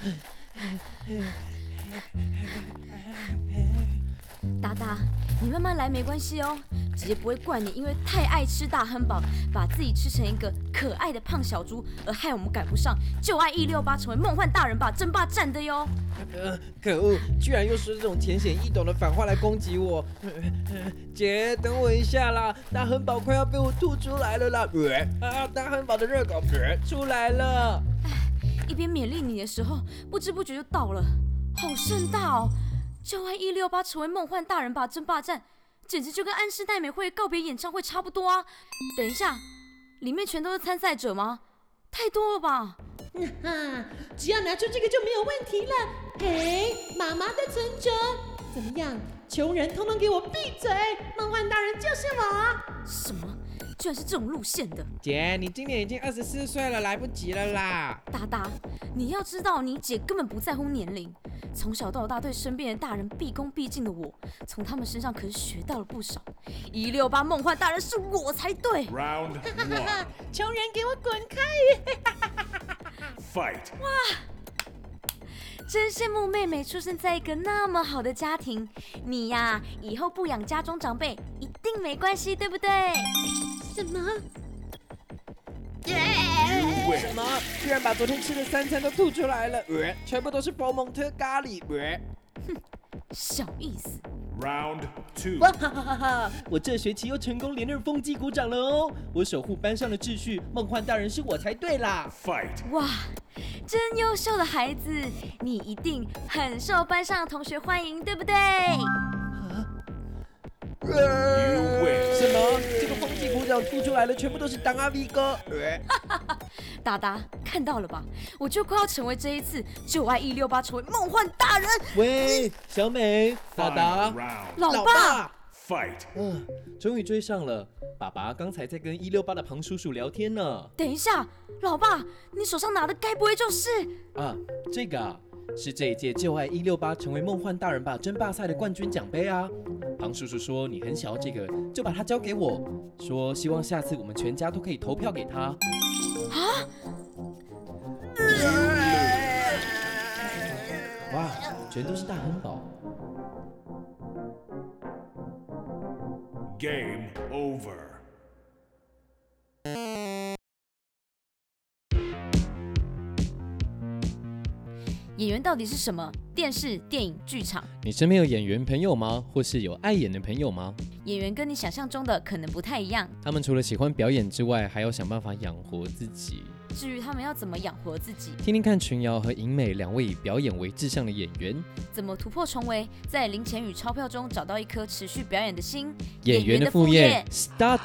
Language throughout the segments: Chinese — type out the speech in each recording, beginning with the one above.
达达，你慢慢来没关系哦，姐姐不会怪你，因为太爱吃大汉堡，把自己吃成一个可爱的胖小猪，而害我们赶不上就爱一六八成为梦幻大人吧争霸战的哟。呃，可恶，居然又说这种浅显易懂的反话来攻击我。姐，等我一下啦，大汉堡快要被我吐出来了啦！啊，大汉堡的热狗出来了。一边勉励你的时候，不知不觉就到了，好盛大哦！就爱一六八成为梦幻大人吧争霸战，简直就跟安室奈美惠告别演唱会差不多啊！等一下，里面全都是参赛者吗？太多了吧？哈，只要拿出这个就没有问题了。给，妈妈的存折，怎么样？穷人通通给我闭嘴！梦幻大人就是我。什么？居然是这种路线的？姐，你今年已经二十四岁了，来不及了啦！达达，你要知道，你姐根本不在乎年龄。从小到大对身边的大人毕恭毕敬的我，从他们身上可是学到了不少。一六八梦幻大人是我才对。Round one. 穷人给我滚开！Fight. 哇，真羡慕妹妹出生在一个那么好的家庭。你呀，以后不养家中长辈一定没关系，对不对？什么？什么？居然把昨天吃的三餐都吐出来了！全部都是佛蒙特咖喱！哼，小意思。Round two。哇哈哈哈哈！我这学期又成功连任风纪股长了哦！我守护班上的秩序，梦幻大人是我才对啦！Fight。哇，真优秀的孩子，你一定很受班上的同学欢迎，对不对？什么？这个风纪股长吐出来的全部都是当阿 V 哥？达达，看到了吧？我就快要成为这一次就爱一六八成为梦幻大人。喂，小美，达达，老爸，Fight。嗯，终于追上了。爸爸刚才在跟一六八的庞叔叔聊天呢。等一下，老爸，你手上拿的该不会就是……啊，这个啊。是这一届旧爱一六八成为梦幻大人吧争霸赛的冠军奖杯啊！庞叔叔说你很想要这个，就把它交给我，说希望下次我们全家都可以投票给他。啊！哇，全都是大亨堡。Game over。演员到底是什么？电视、电影、剧场。你身边有演员朋友吗？或是有爱演的朋友吗？演员跟你想象中的可能不太一样。他们除了喜欢表演之外，还要想办法养活自己。至于他们要怎么养活自己，听听看群瑶和银美两位以表演为志向的演员，怎么突破重围，在零钱与钞票中找到一颗持续表演的心。演员的副业，start。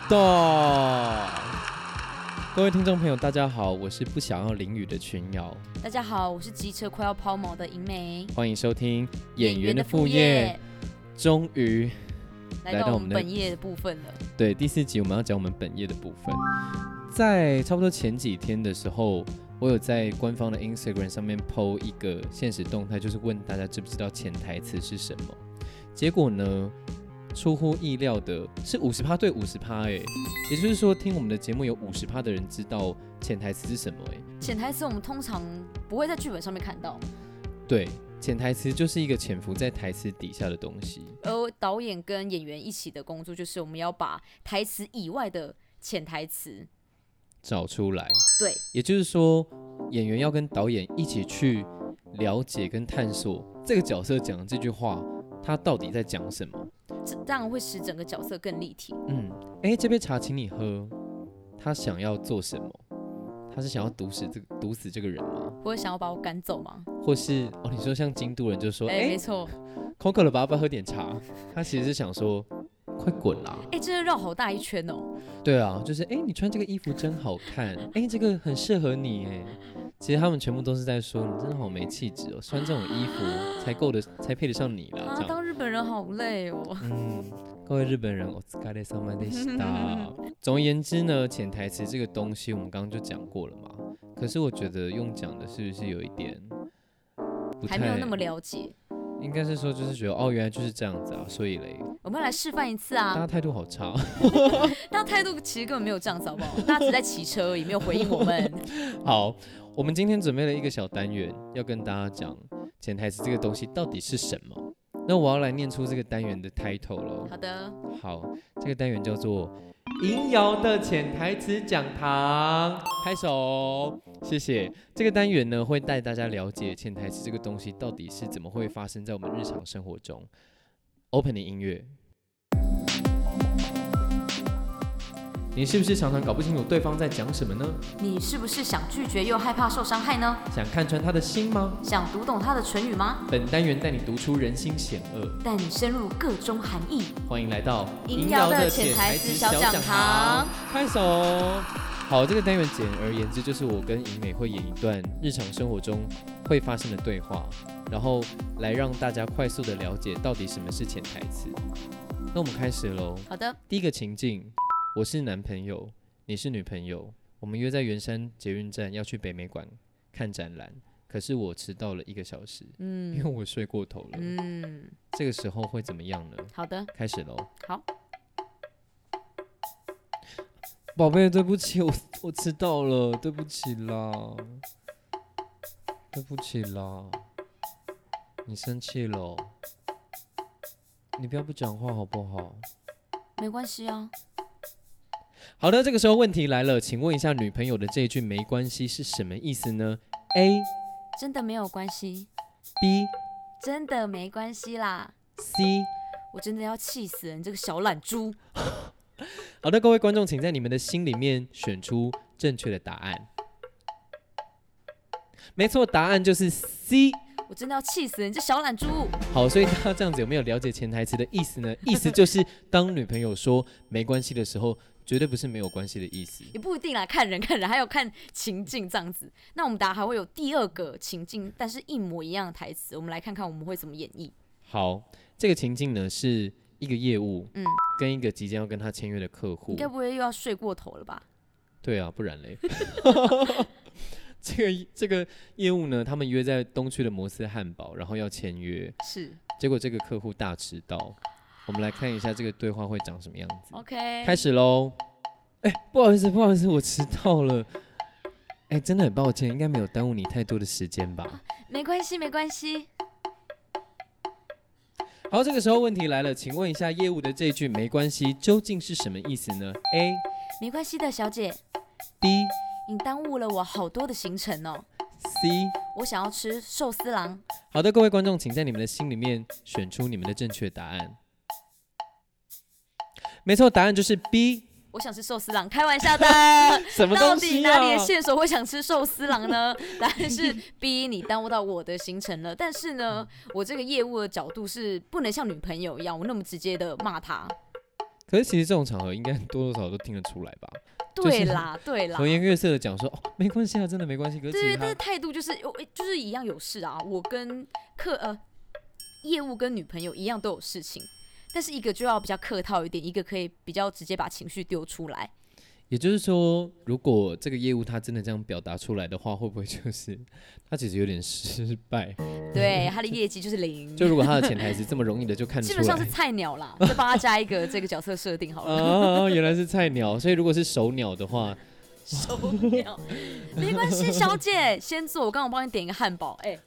各位听众朋友，大家好，我是不想要淋雨的群瑶。大家好，我是机车快要抛锚的银梅。欢迎收听演员的副业。终于来到我们本业的部分了。对，第四集我们要讲我们本业的部分。在差不多前几天的时候，我有在官方的 Instagram 上面 PO 一个现实动态，就是问大家知不知道潜台词是什么。结果呢？出乎意料的是五十趴对五十趴，哎，也就是说听我们的节目有五十趴的人知道潜台词是什么，哎，潜台词我们通常不会在剧本上面看到，对，潜台词就是一个潜伏在台词底下的东西，而导演跟演员一起的工作就是我们要把台词以外的潜台词找出来，对，也就是说演员要跟导演一起去了解跟探索这个角色讲的这句话，他到底在讲什么。这这样会使整个角色更立体。嗯，哎，这杯茶请你喝。他想要做什么？他是想要毒死这个毒死这个人吗？或者想要把我赶走吗？或是哦，你说像京都人就说，哎，没错，口渴了吧，要不要喝点茶？他其实是想说，快滚啦！哎，真的绕好大一圈哦。对啊，就是哎，你穿这个衣服真好看，哎，这个很适合你哎。其实他们全部都是在说，你真的好没气质哦，穿这种衣服才够的，才配得上你啦。啊，当日本人好累哦。嗯，各位日本人，我。总而言之呢，潜台词这个东西我们刚刚就讲过了嘛。可是我觉得用讲的是不是有一点还没有那么了解？应该是说就是觉得哦，原来就是这样子啊，所以嘞，我们要来示范一次啊大家啊！态度好差。大家态度其实根本没有这样子，好不好？大家只在骑车而已，没有回应我们。好，我们今天准备了一个小单元，要跟大家讲潜台词这个东西到底是什么。那我要来念出这个单元的 title 了。好的，好，这个单元叫做“银瑶的潜台词讲堂”，拍手，谢谢。这个单元呢，会带大家了解潜台词这个东西到底是怎么会发生在我们日常生活中。Opening 音乐。你是不是常常搞不清楚对方在讲什么呢？你是不是想拒绝又害怕受伤害呢？想看穿他的心吗？想读懂他的唇语吗？本单元带你读出人心险恶，带你深入各中含义。欢迎来到银瑶的潜台词小讲堂，拍手。好，这个单元简而言之就是我跟银美会演一段日常生活中会发生的对话，然后来让大家快速的了解到底什么是潜台词。那我们开始喽。好的，第一个情境，我是男朋友，你是女朋友，我们约在圆山捷运站要去北美馆看展览，可是我迟到了一个小时，因为嗯我睡过头了。嗯，这个时候会怎么样呢？好的，开始喽。好，宝贝，对不起，我我迟到了，对不起啦，对不起啦，你生气了哦？你不要不讲话好不好？没关系啊。好的，这个时候问题来了，请问一下，女朋友的这一句“没关系”是什么意思呢？A、真的没有关系，B、真的没关系啦。C。我真的要气死了，你这个小懒猪！好的，各位观众，请在你们的心里面选出正确的答案。没错，答案就是 C。我真的要气死了，你这小懒猪！好，所以他这样子有没有了解潜台词的意思呢？意思就是当女朋友说没关系的时候，绝对不是没有关系的意思。也不一定啦，看人看人，还有看情境这样子。那我们等下还会有第二个情境，但是一模一样的台词，我们来看看我们会怎么演绎。好，这个情境呢是一个业务嗯，跟一个即将要跟他签约的客你户该。不会又要睡过头了吧？对啊，不然嘞。这个这个业务呢，他们约在东区的摩斯汉堡，然后要签约，是结果这个客户大迟到。我们来看一下这个对话会长什么样子。，OK。开始喽！哎、不好意思，不好意思，我迟到了。哎、真的很抱歉，应该没有耽误你太多的时间吧？没关系，没关系。好，这个时候问题来了，请问一下业务的这句“没关系”究竟是什么意思呢？A、没关系的，小姐，B、你耽误了我好多的行程哦。C。我想要吃寿司郎，好的，各位观众，请在你们的心里面选出你们的正确答案。没错，答案就是 B。我想吃寿司郎，开玩笑的。什么到东西啊底哪里的？线索会想吃寿司郎呢？答案是 B，你耽误到我的行程了。但是呢，我这个业务的角度是不能像女朋友一样，我那么直接的骂他。可是其实这种场合应该多多少少都听得出来吧？对啦，对啦和。颜悦色的讲说：“哦，没关系啊，真的没关系。”可是其对，但是态度就是，有诶就是一样有事啊。我跟客呃业务跟女朋友一样都有事情，但是一个就要比较客套一点，一个可以比较直接把情绪丢出来。也就是说，如果这个业务他真的这样表达出来的话，会不会就是他其实有点失败？对，他的业绩就是零，就如果他的潜台词这么容易的就看出基本上是。菜鸟啦。就帮他加一个这个角色设定好了。哦，原来是菜鸟，所以如果是手鸟的话，手鸟，没关系，小姐先坐，我刚刚帮你点一个汉堡。哎、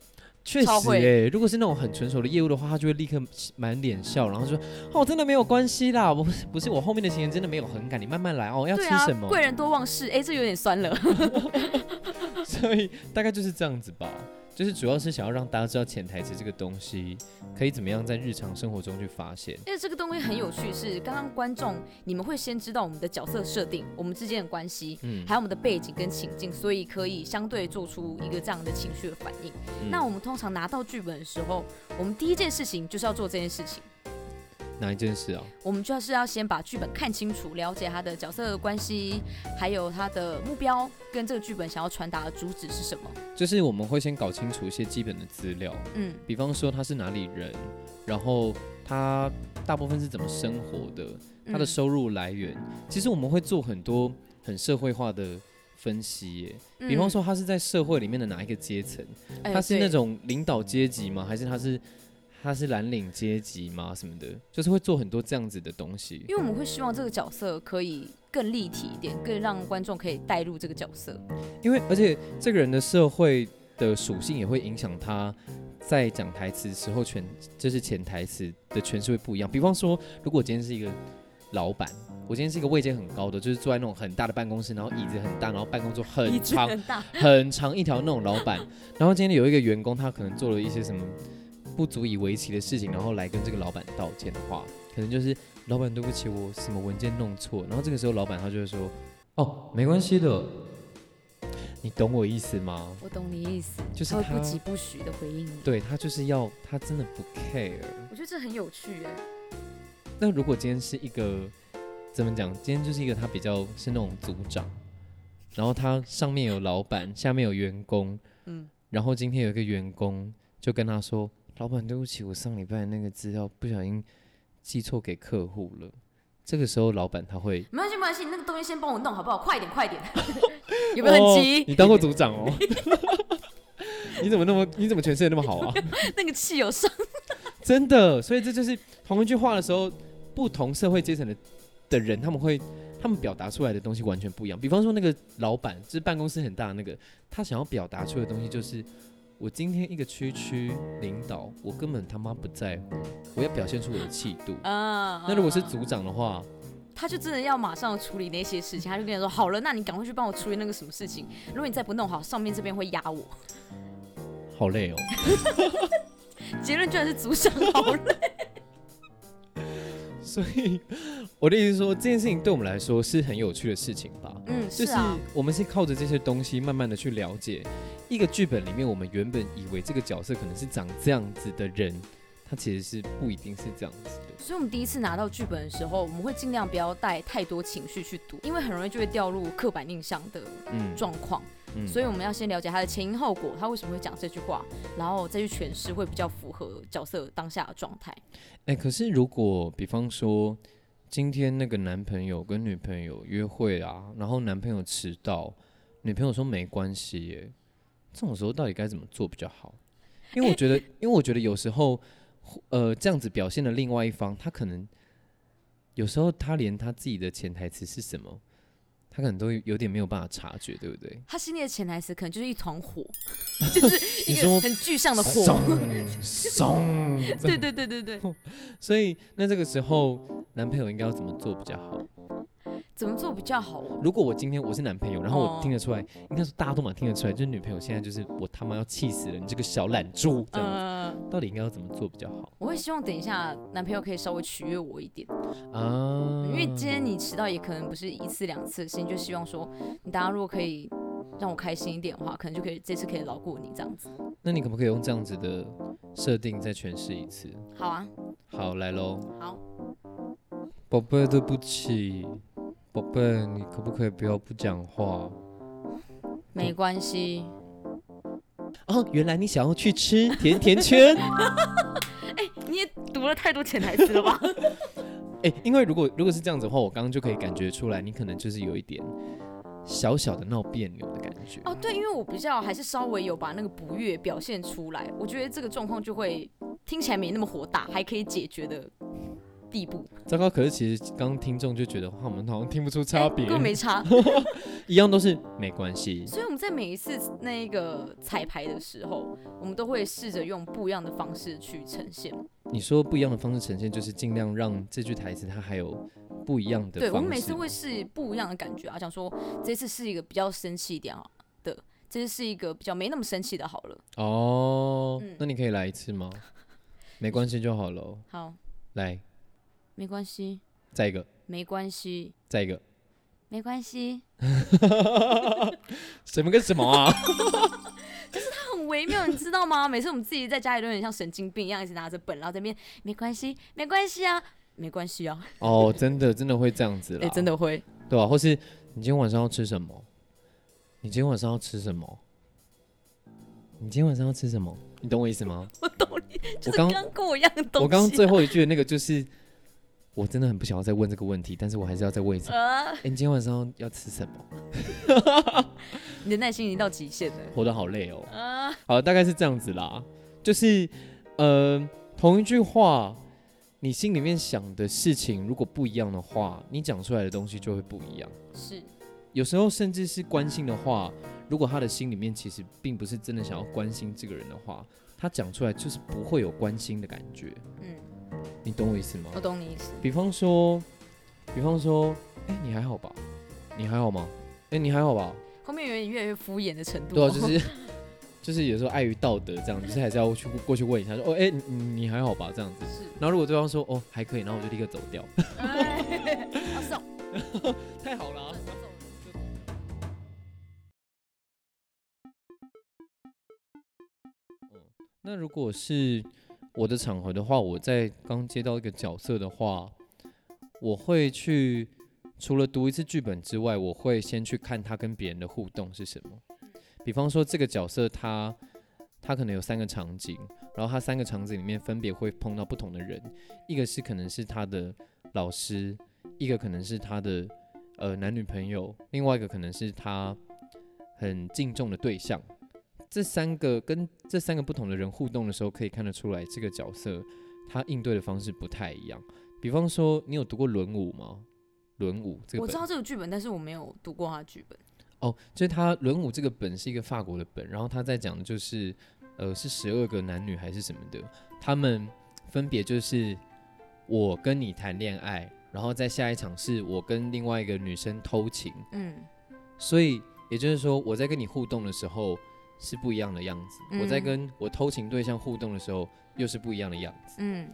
确实超会哎、如果是那种很纯熟的业务的话，他就会立刻满脸笑，然后说：“哦，真的没有关系啦，我不是不是我后面的行程真的没有很赶，你慢慢来哦，要吃什，么？”贵人多忘事。哎、这有点酸了。所以大概就是这样子吧，就是主要是想要让大家知道潜台词这个东西可以怎么样在日常生活中去发现。因为这个东西很有趣是，刚刚观众你们会先知道我们的角色设定，我们之间的关系，嗯还有我们的背景跟情境，所以可以相对做出一个这样的情绪的反应。嗯那我们通常拿到剧本的时候，我们第一件事情就是要做这件事情。哪一件事啊？我们就是要先把剧本看清楚，了解他的角色关系，还有他的目标跟这个剧本想要传达的主旨是什么。就是我们会先搞清楚一些基本的资料，嗯，比方说他是哪里人，然后他大部分是怎么生活的，他的嗯收入来源。其实我们会做很多很社会化的分析耶，比方说他是在社会里面的哪一个阶层，他是那种领导阶级吗？还是他是他是蓝领阶级吗？什么的，就是会做很多这样子的东西因。为我们会希望这个角色可以更立体一点，更让观众可以带入这个角色。因为而且这个人的社会的属性也会影响他在讲台词时候全就是潜台词的诠释会不一样。比方说，如果我今天是一个老板，我今天是一个位阶很高的，就是坐在那种很大的办公室，然后椅子很大，然后办公桌很长很长一条那种老板，然后今天有一个员工，他可能做了一些什么不足以为奇的事情，然后来跟这个老板道歉的话，可能就是老板对不起，我什么文件弄错，然后这个时候老板他就会说，哦，没关系的，你懂我意思吗？我懂你意思，就是他他不疾不徐的回应你。对他就是要他真的不 care。我觉得这很有趣哎。那如果今天是一个怎么讲？今天就是一个他比较是那种组长，然后他上面有老板，下面有员工，嗯，然后今天有一个员工就跟他说：“老板，对不起，我上礼拜那个资料不小心寄错给客户了。”这个时候，老板他会没关系没关系，你那个东西先帮我弄好不好？快点快点，有没有很急？哦你当过组长哦？你怎么那么你怎么诠释的那么好啊？那个气有上。真的，所以这就是同一句话的时候，不同社会阶层的的人，他们会他们表达出来的东西完全不一样。比方说，那个老板就是办公室很大的那个，他想要表达出的东西就是，我今天一个区区领导，我根本他妈不在乎，我要表现出我的气度。啊那如果是组长的话，他就真的要马上处理那些事情，他就跟你说好了，那你赶快去帮我处理那个什么事情。如果你再不弄好，上面这边会压我。好累哦。结论居然是组长，好累。所以我的意思是说，这件事情对我们来说是很有趣的事情吧。嗯，就是是啊，我们是靠着这些东西，慢慢的去了解一个剧本里面，我们原本以为这个角色可能是长这样子的人，他其实是不一定是这样子的。所以我们第一次拿到剧本的时候，我们会尽量不要带太多情绪去读，因为很容易就会掉入刻板印象的嗯，状况。嗯所以我们要先了解他的前因后果，他为什么会讲这句话，然后再去诠释，会比较符合角色当下的状态。哎、可是如果比方说今天那个男朋友跟女朋友约会啊，然后男朋友迟到，女朋友说没关系耶，这种时候到底该怎么做比较好？因为我觉得，因为我觉得有时候，呃，这样子表现的另外一方，他可能有时候他连他自己的潜台词是什么，他可能都有点没有办法察觉，对不对？他心里的潜台词可能就是一团火，就是一个很具象的火。对对对对对，所以那这个时候男朋友应该要怎么做比较好？怎么做比较好哦？如果我今天我是男朋友，然后我哦。听得出来，应该说大家都蛮听得出来，就是女朋友现在就是我他妈要气死了，你这个小懒猪，这样子，呃，到底应该要怎么做比较好？我会希望等一下男朋友可以稍微取悦我一点，啊？因为今天你迟到也可能不是一次两次的事情，就希望说你大家如果可以让我开心一点的话，可能就可以这次可以饶过你这样子。那你可不可以用这样子的设定再诠释一次？好啊，好，来喽，好，宝贝，对不起，宝贝，你可不可以不要不讲话？没关系。哦，原来你想要去吃甜甜圈。哎你也读了太多潜台词了吧？哎、因为如果如果是这样子的话，我刚刚就可以感觉出来，你可能就是有一点小小的闹别扭的感觉。哦，对，因为我比较还是稍微有把那个不悦表现出来，我觉得这个状况就会听起来没那么火大，还可以解决的地步。糟糕，可是其实刚刚听众就觉得，哇，我们好像听不出差哎别，根本没差。一样都是没关系。所以我们在每一次那个彩排的时候，我们都会试着用不一样的方式去呈现。你说不一样的方式呈现，就是尽量让这句台词它还有不一样的对，我。们每次会试不一样的感觉啊，想说这次是一个比较生气一点啊的，这次是一个比较没那么生气的，好了。哦，嗯那你可以来一次吗？没关系就好了。好，来，没关系，再一个，没关系，再一个，没关系，什么跟什么啊？就是它很微妙，你知道吗？每次我们自己在家里都有点像神经病一样，一直拿着本，然后在那边没关系，没关系啊，没关系啊，哦，真的真的会这样子了。哎、真的会。对吧、或是你今天晚上要吃什么？你今天晚上要吃什么？你今天晚上要吃什么？你懂我意思吗？我懂你，就是刚刚跟我一样的东西啊、我刚刚最后一句的那个就是，我真的很不想要再问这个问题，但是我还是要再问一次。哎、呃，你今天晚上要吃什么？你的耐心已经到极限了。活得好累哦。啊、好，大概是这样子啦，就是呃，同一句话，你心里面想的事情如果不一样的话，你讲出来的东西就会不一样。是，有时候甚至是关心的话，如果他的心里面其实并不是真的想要关心这个人的话，他讲出来就是不会有关心的感觉。嗯，你懂我意思吗？我懂你意思。比方说，比方说，哎、你还好吧？你还好吗？哎、你还好吧？后面有点越来越敷衍的程度、对啊，就是 就是有时候碍于道德这样，就是还是要去过去问一下，说哦，哎、你你你还好吧？这样子。是，然后如果对方说哦还可以，然后我就立刻走掉，哎，啊是哦，太好了啊、那如果是我的场合的话，我在刚接到一个角色的话，我会去除了读一次剧本之外，我会先去看他跟别人的互动是什么。比方说这个角色他他可能有三个场景，然后他三个场景里面分别会碰到不同的人，一个是可能是他的老师，一个可能是他的呃男女朋友，另外一个可能是他很敬重的对象。这三个跟这三个不同的人互动的时候，可以看得出来这个角色他应对的方式不太一样。比方说，你有读过《轮舞》吗？《轮舞》这个我知道这个剧本，但是我没有读过他的剧本。哦，就是他《轮舞》这个本是一个法国的本，然后他在讲的就是，呃，是十二个男女还是什么的，他们分别就是我跟你谈恋爱，然后在下一场是我跟另外一个女生偷情，嗯所以也就是说我在跟你互动的时候是不一样的样子，我在嗯跟我偷情对象互动的时候又是不一样的样子。嗯，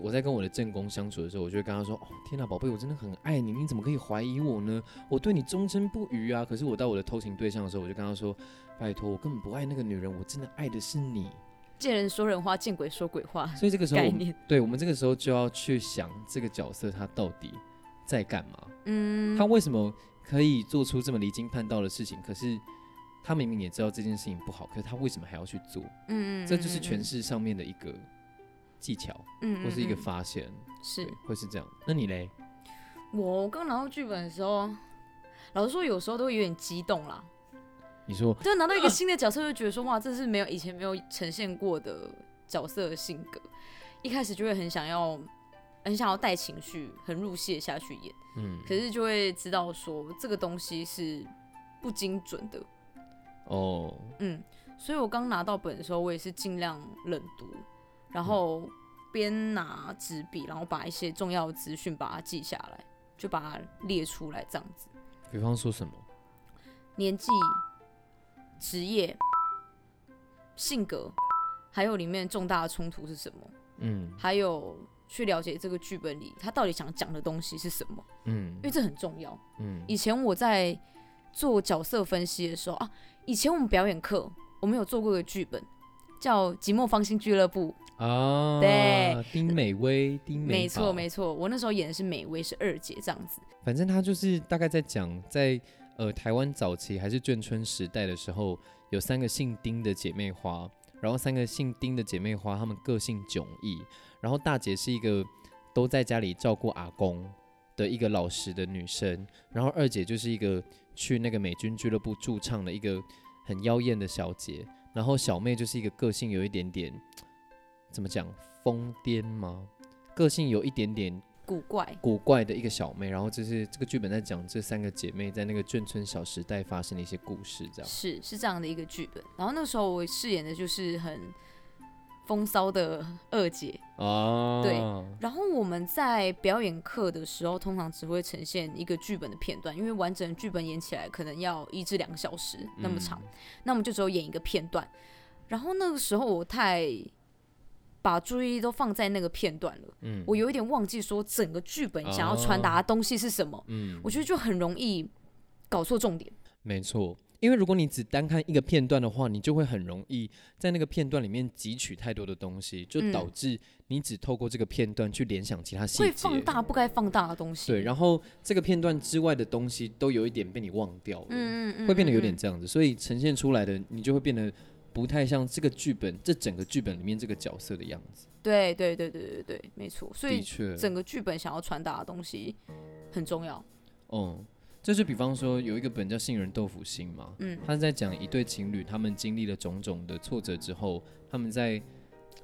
我在跟我的正宫相处的时候，我就会跟他说：“哦，天哪，宝贝，我真的很爱你，你怎么可以怀疑我呢？我对你忠贞不渝啊！”可是我到我的偷情对象的时候，我就跟他说：“拜托，我根本不爱那个女人，我真的爱的是你。见人说人话，见鬼说鬼话”所以这个时候我们，对我们这个时候就要去想这个角色他到底在干嘛，嗯，他为什么可以做出这么离经叛道的事情？可是他明明也知道这件事情不好，可是他为什么还要去做？嗯嗯，这就是诠释上面的一个技巧，嗯或是一个嗯发现，是，会是这样。那你嘞？我刚拿到剧本的时候，老实说，有时候都会有点激动啦。你说就拿到一个新的角色，就觉得说哇，这是没有以前没有呈现过的角色的性格。一开始就会很想要，很想要带情绪，很入戏地下去演，嗯，可是就会知道说这个东西是不精准的，哦，嗯，所以我刚拿到本的时候，我也是尽量冷读，然后边拿纸笔，然后把一些重要的资讯把它记下来，就把它列出来，这样子。比方说什么？年纪、职业、性格，还有里面重大的冲突是什么，嗯还有去了解这个剧本里他到底想讲的东西是什么，嗯因为这很重要。嗯以前我在做角色分析的时候啊，以前我们表演课我们有做过一个剧本，叫《寂寞芳心俱乐部》。啊，对，丁美薇，丁美没错宝没错，我那时候演的是美薇，是二姐这样子。反正他就是大概在讲，在呃台湾早期还是眷村时代的时候，有三个姓丁的姐妹花，然后三个姓丁的姐妹花，她们个性迥异。然后大姐是一个都在家里照顾阿公的一个老实的女生，然后二姐就是一个去那个美军俱乐部驻唱的一个很妖艳的小姐，然后小妹就是一个个性有一点点怎么讲疯癫吗？个性有一点点古怪，古怪的一个小妹，然后这是这个剧本在讲这三个姐妹在那个眷村小时代发生的一些故事，这样。是是这样的一个剧本。然后那时候我饰演的就是很风骚的二姐。哦，对然后我们在表演课的时候，通常只会呈现一个剧本的片段，因为完整的剧本演起来可能要一至两个小时那么长，那我们就只有演一个片段。然后那个时候我太把注意力都放在那个片段了，嗯我有一点忘记说整个剧本想要传达的东西是什么，嗯，我觉得就很容易搞错重点。没错。因为如果你只单看一个片段的话，你就会很容易在那个片段里面汲取太多的东西，就嗯导致你只透过这个片段去联想其他细节。会放大不该放大的东西。对，然后这个片段之外的东西都有一点被你忘掉了，嗯嗯嗯，会变得有点嗯这样子，所以呈现出来的你就会变得不太像这个剧本，这整个剧本里面这个角色的样子。对对对对对对，没错。所以的确，整个剧本想要传达的东西很重要。嗯，这就比方说有一个本叫《杏仁豆腐心》嘛，嗯他在讲一对情侣，他们经历了种种的挫折之后，他们在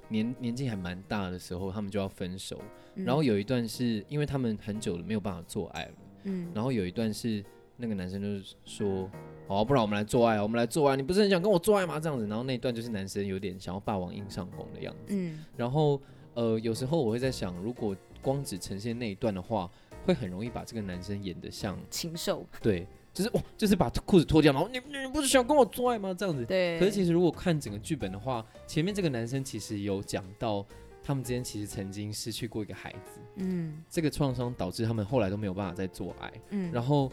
年年纪还蛮大的时候，他们就要分手。嗯然后有一段是因为他们很久了没有办法做爱了，嗯然后有一段是那个男生就是说，哦，不然我们来做爱啊，我们来做爱，你不是很想跟我做爱吗？这样子，然后那一段就是男生有点想要霸王硬上弓的样子。嗯然后呃，有时候我会在想，如果光只呈现那一段的话，会很容易把这个男生演得像禽兽，对，就是哇，就是把裤子脱掉，然后你你不是想跟我做爱吗？这样子。对。可是其实如果看整个剧本的话，前面这个男生其实有讲到，他们之间其实曾经失去过一个孩子，嗯这个创伤导致他们后来都没有办法再做爱。嗯，然后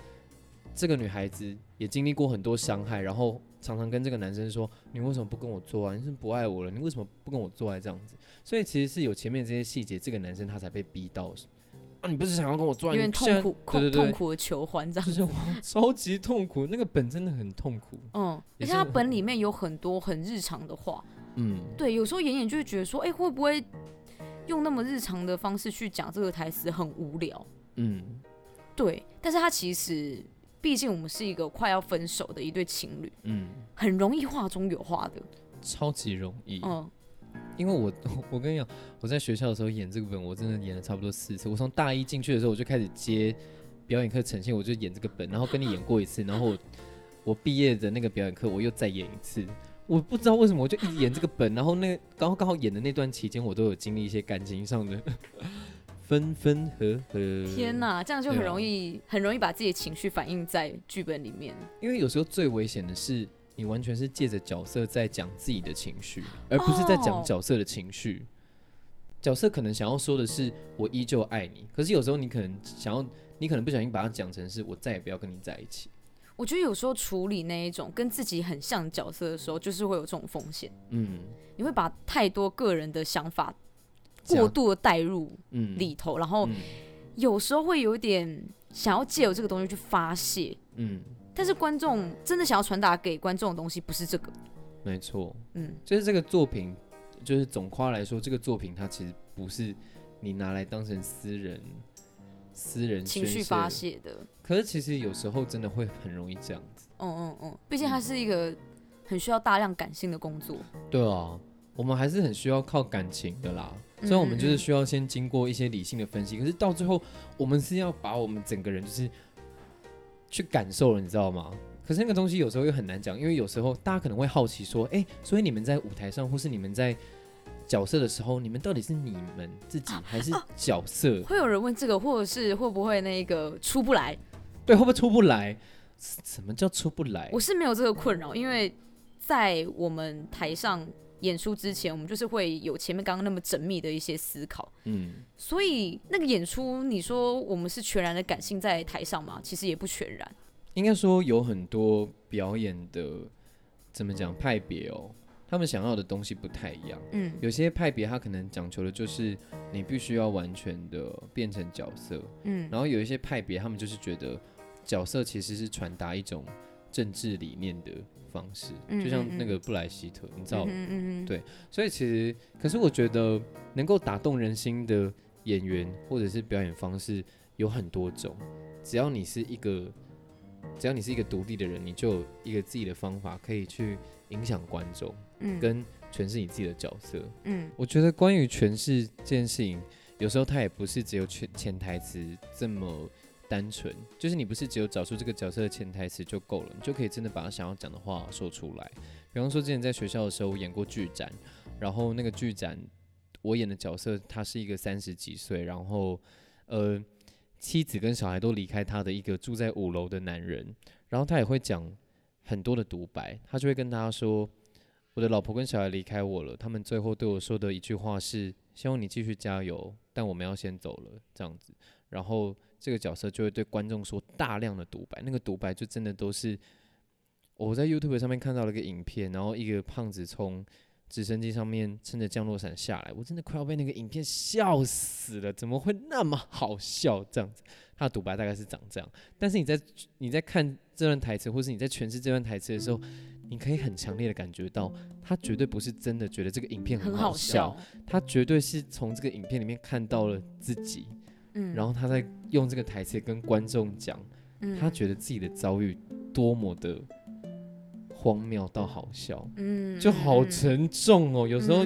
这个女孩子也经历过很多伤害，然后常常跟这个男生说：“你为什么不跟我做爱？你是不是不爱我了？你为什么不跟我做爱？”这样子，所以其实是有前面这些细节，这个男生他才被逼到啊，你不是想要跟我做爱？有点你现在痛苦，对对对，痛痛苦的求欢这样子。就是，超级痛苦，那个本真的很痛苦。嗯，而且他本里面有很多很日常的话，嗯，对，有时候演演就会觉得说，哎、会不会用那么日常的方式去讲这个台词很无聊？嗯，对，但是他其实，毕竟我们是一个快要分手的一对情侣，嗯，很容易话中有话的。超级容易。嗯，因为我 我跟你讲，我在学校的时候演这个本，我真的演了差不多四次。我从大一进去的时候，我就开始接表演课呈现，我就演这个本，然后跟你演过一次，然后我我毕业的那个表演课，我又再演一次。我不知道为什么，我就一直演这个本，然后那刚刚好演的那段期间，我都有经历一些感情上的 分分合合。天！哪，这样就很容易，很容易把自己的情绪反映在剧本里面。因为有时候最危险的是，你完全是借着角色在讲自己的情绪，而不是在讲哦角色的情绪。角色可能想要说的是“我依旧爱你”，可是有时候你可能想要，你可能不小心把它讲成是“我再也不要跟你在一起我觉得有时候处理那一种跟自己很像角色的时候，就是会有这种风险，”。嗯你会把太多个人的想法过度的带入嗯里头，然后嗯有时候会有点想要借由这个东西去发泄，嗯，但是观众真的想要传达给观众的东西不是这个，没错，嗯。就是这个作品，就是总夸来说，这个作品它其实不是你拿来当成私人私人情绪发泄的，可是其实有时候真的会很容易这样子。嗯嗯嗯，毕竟它是一个很需要大量感性的工作，对啊，我们还是很需要靠感情的啦。虽然我们就是需要先经过一些理性的分析，可是到最后，我们是要把我们整个人就是去感受了，你知道吗？可是那个东西有时候又很难讲，因为有时候大家可能会好奇说，哎、所以你们在舞台上，或是你们在角色的时候，你们到底是你们自己还是角色？会有人问这个，或者是会不会那个出不来？对，会不会出不来？什么叫出不来？我是没有这个困扰，因为在我们台上演出之前，我们就是会有前面刚刚那么缜密的一些思考，嗯，所以那个演出，你说我们是全然的感性在台上吗？其实也不全然。应该说有很多表演的怎么讲派别哦，他们想要的东西不太一样。嗯有些派别他可能讲求的就是你必须要完全的变成角色，嗯然后有一些派别他们就是觉得角色其实是传达一种政治理念的方式，嗯就像那个布莱希特，你知道？对所以其实，可是我觉得能够打动人心的演员或者是表演方式有很多种，只要你是一个，只要你是一个独立的人，你就有一个自己的方法可以去影响观众，嗯跟诠释你自己的角色。嗯我觉得关于诠释这件事情，有时候它也不是只有潜潜台词这么单纯，就是你不是只有找出这个角色的潜台词就够了，你就可以真的把他想要讲的话说出来。比方说之前在学校的时候，我演过剧展，然后那个剧展我演的角色他是一个三十几岁，然后呃妻子跟小孩都离开他的一个住在五楼的男人，然后他也会讲很多的独白，他就会跟大家说。我的老婆跟小孩离开我了，他们最后对我说的一句话是：希望你继续加油，但我们要先走了，这样子。然后这个角色就会对观众说大量的独白，那个独白就真的都是我在 YouTube 上面看到了一个影片，然后一个胖子从直升机上面撑着降落伞下来，我真的快要被那个影片笑死了，怎么会那么好笑？这样子，他的独白大概是长这样。但是你在你在看这段台词，或是你在诠释这段台词的时候，你可以很强烈的感觉到，他绝对不是真的觉得这个影片很好好笑。他绝对是从这个影片里面看到了自己，嗯然后他在用这个台词跟观众讲，嗯他觉得自己的遭遇多么的荒谬到好笑，嗯就好嗯沉重哦。有时候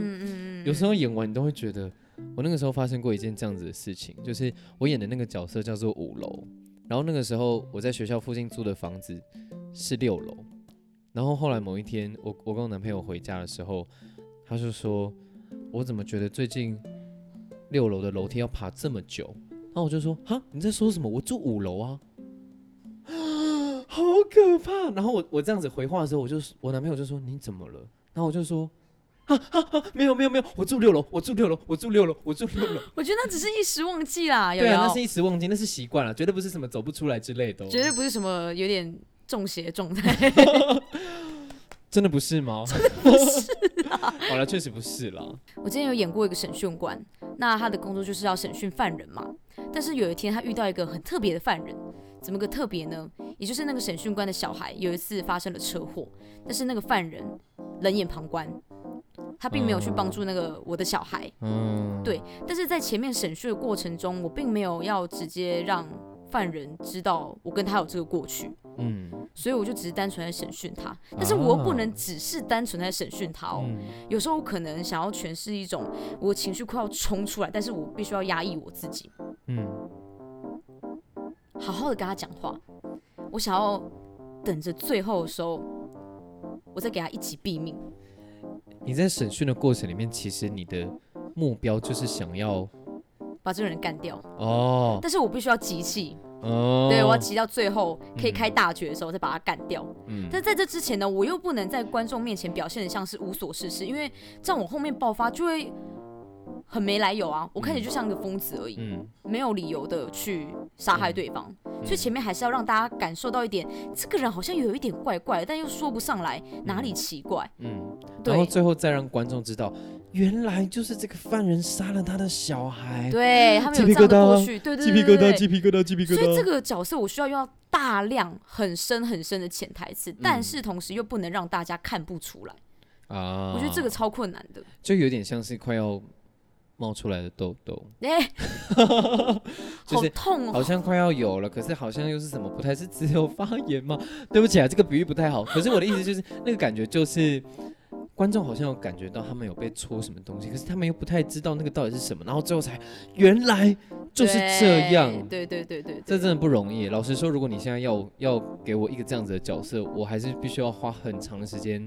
有时候演完你都会觉得，我那个时候发生过一件这样子的事情，就是我演的那个角色叫做五楼，然后那个时候我在学校附近租的房子是六楼，然后后来某一天我我跟我男朋友回家的时候，他就说，我怎么觉得最近六楼的楼梯要爬这么久？然后我就说，哈，你在说什么？我住五楼啊。好可怕！然后我我这样子回话的时候，我就我男朋友就说你怎么了？然后我就说啊啊啊，没有没有没有，我住六楼，我住六楼，我住六楼，我住六楼。我觉得那只是一时忘记啦，有对啊，那是一时忘记，那是习惯了，绝对不是什么走不出来之类的哦、绝对不是什么有点中邪的状态。真的不是吗？真的不是 好了，确实不是啦。我之前有演过一个审讯官，那他的工作就是要审讯犯人嘛。但是有一天他遇到一个很特别的犯人，怎么个特别呢？也就是那个审讯官的小孩有一次发生了车祸，但是那个犯人冷眼旁观，他并没有去帮助那个我的小孩。嗯，对但是在前面审讯的过程中，我并没有要直接让犯人知道我跟他有这个过去，嗯，所以我就只是单纯在审讯他。但是我又不能只是单纯在审讯他哦，嗯有时候我可能想要诠释一种我情绪快要冲出来，但是我必须要压抑我自己，嗯，好好的跟他讲话。我想要等着最后的时候，我再给他一击毙命。你在审讯的过程里面，其实你的目标就是想要把这个人干掉，哦但是我必须要集气，哦，对我要骑到最后可以嗯开大决的时候再把它干掉。嗯但在这之前呢，我又不能在观众面前表现的像是无所事事，因为这样我后面爆发就会很没来由啊，我看起来就像个疯子而已，嗯没有理由的去杀害对方。所以前面还是要让大家感受到一点，这个人好像有一点怪怪的，但又说不上来哪里奇怪。嗯，对然后最后再让观众知道，原来就是这个犯人杀了他的小孩，对他们有这样的疙瘩过去，对对鸡皮疙瘩，对对对。鸡皮疙瘩，鸡皮疙瘩。所以这个角色我需要用到大量很深很深的潜台词，但是同时又不能让大家看不出来。啊，我觉得这个超困难的。就有点像是快要冒出来的痘痘，哎、就是好痛哦！好像快要有了，可是好像又是什么不太是只有发炎吗？对不起啊，这个比喻不太好。可是我的意思就是，那个感觉就是。观众好像有感觉到他们有被戳什么东西，可是他们又不太知道那个到底是什么，然后最后才原来就是这样。对对对对对，这真的不容易。老实说，如果你现在要要给我一个这样子的角色，我还是必须要花很长的时间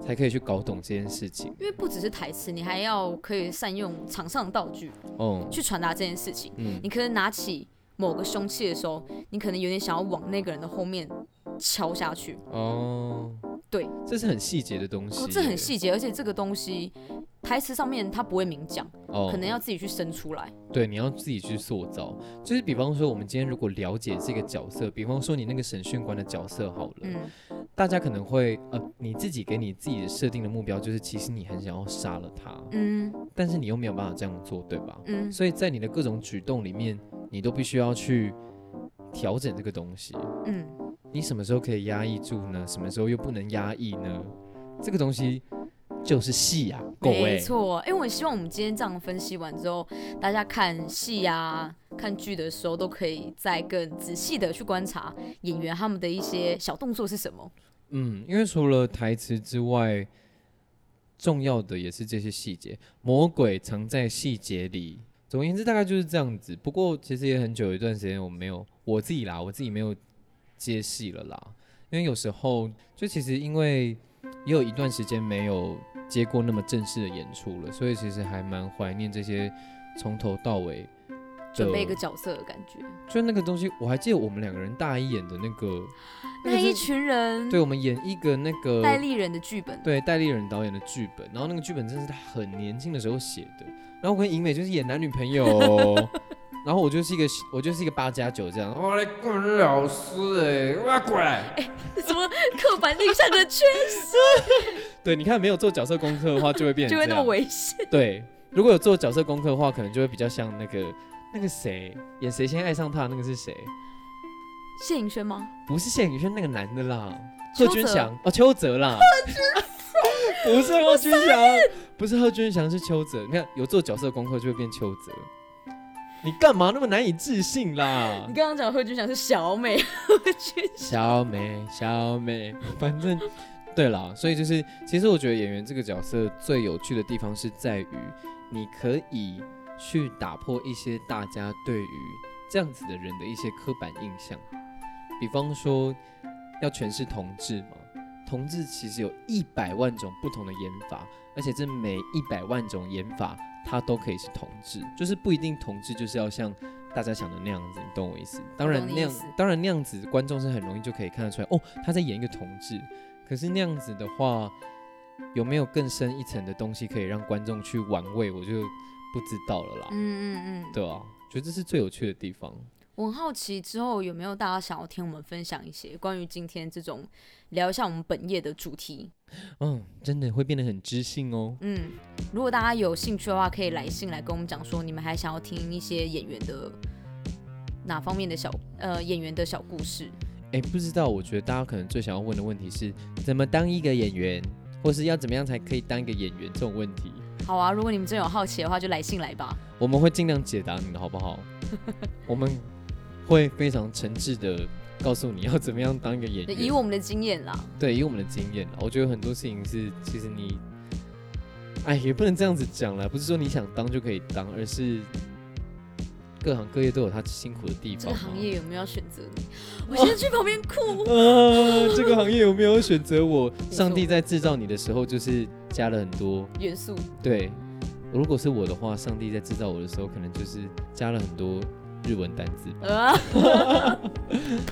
才可以去搞懂这件事情。因为不只是台词，你还要可以善用场上的道具哦，去传达这件事情。嗯你可能拿起某个凶器的时候，你可能有点想要往那个人的后面敲下去。哦，对，这是很细节的东西、哦，这很细节，而且这个东西台词上面他不会明讲，哦，可能要自己去生出来。对，你要自己去塑造。就是比方说，我们今天如果了解这个角色，比方说你那个审讯官的角色好了，嗯，大家可能会呃，你自己给你自己的设定的目标就是，其实你很想要杀了他，嗯。但是你又没有办法这样做，对吧？嗯，所以在你的各种举动里面，你都必须要去调整这个东西。嗯，你什么时候可以压抑住呢？什么时候又不能压抑呢？这个东西就是戏啊，各没。错。因为我很希望我们今天这样分析完之后，大家看戏啊、看剧的时候，都可以再更仔细的去观察演员他们的一些小动作是什么。嗯，因为除了台词之外，重要的也是这些细节。魔鬼藏在细节里。总而言之，大概就是这样子。不过其实也很久一段时间，我没有我自己啦，我自己没有接戏了啦。因为有时候就其实因为也有一段时间没有接过那么正式的演出了，所以其实还蛮怀念这些从头到尾准备一个角色的感觉，就那个东西，我还记得我们两个人大一演的那个，那一群人对，我们演一个那个戴立人的剧本，对戴立人导演的剧本，然后那个剧本真是他很年轻的时候写的，然后我跟尹美就是演男女朋友哦，然后我就是一个我就是一个八加九这样，我来管老师哎，我要过来。什么刻板印象的缺失 对，你看没有做角色功课的话，就会变成就会那么危险。对，如果有做角色功课的话，可能就会比较像那个那个谁演谁先爱上他那个是谁？谢颖轩吗？不是谢颖轩那个男的啦，贺军翔哦，邱泽啦，不是贺军翔，不是贺军翔，是邱泽。你看有做角色功课就会变邱泽。你干嘛那么难以置信啦你？刚刚讲贺军翔是小美，贺军小美，小美，反正对啦，所以就是，其实我觉得演员这个角色最有趣的地方是在于，你可以去打破一些大家对于这样子的人的一些刻板印象。比方说，要诠释同志嘛，同志其实有一百万种不同的演法，而且这每一百万种演法，它都可以是同志，就是不一定同志就是要像大家想的那样子，你懂我意思？当然那样当然那样子，观众是很容易就可以看得出来，哦，他在演一个同志。可是那样子的话，有没有更深一层的东西可以让观众去玩味，我就不知道了啦。嗯嗯嗯，对啊，觉得这是最有趣的地方。我很好奇之后有没有大家想要听我们分享一些关于今天这种聊一下我们本业的主题。嗯，真的会变得很知性哦。嗯，如果大家有兴趣的话，可以来信来跟我们讲说，你们还想要听一些演员的哪方面的小呃演员的小故事。哎，不知道，我觉得大家可能最想要问的问题是，怎么当一个演员，或是要怎么样才可以当一个演员这种问题，好啊，如果你们真有好奇的话，就来信来吧。我们会尽量解答你的好不好？我们会非常诚挚的告诉你要怎么样当一个演员。以我们的经验啦，对，以我们的经验啦，我觉得很多事情是，其实你，哎，也不能这样子讲啦，不是说你想当就可以当，而是各行各业都有它辛苦的地方这。个行业有没有要选择你？我现在去旁边哭。啊，这个行业有没有选择我？上帝在制造你的时候，就是加了很多。元素，对，如果是我的话，上帝在制造我的时候，可能就是加了很多日文单字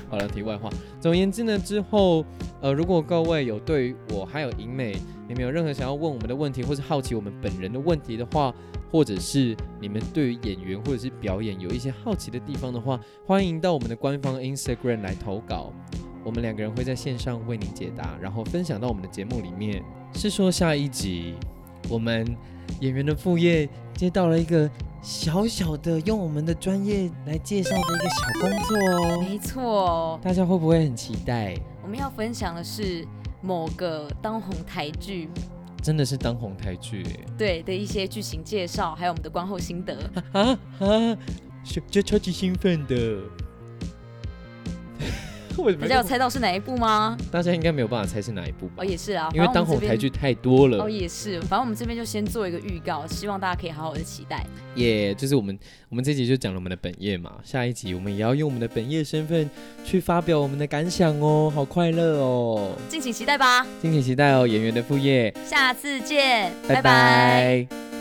好了，题外话。总而言之呢，之后呃，如果各位有对于我还有银美，你们有任何想要问我们的问题，或是好奇我们本人的问题的话，或者是你们对于演员或者是表演有一些好奇的地方的话，欢迎到我们的官方 Instagram 来投稿。我们两个人会在线上为您解答，然后分享到我们的节目里面。是说下一集我们演员的副业接到了一个小小的用我们的专业来介绍的一个小工作哦。没错，大家会不会很期待？我们要分享的是某个当红台剧真的是当红台剧耶对的一些剧情介绍，还有我们的观后心得。啊啊！就就超级兴奋的。大家有猜到是哪一部吗？大家应该没有办法猜是哪一部吧哦，？也是啊，因为当红台剧太多了哦，，也是，反正我们这边就先做一个预告，希望大家可以好好的期待。也就是我们我们这集就讲了我们的本业嘛，下一集我们也要用我们的本业身份去发表我们的感想哦，好快乐哦，敬请期待吧，敬请期待哦，演员的副业，下次见，拜拜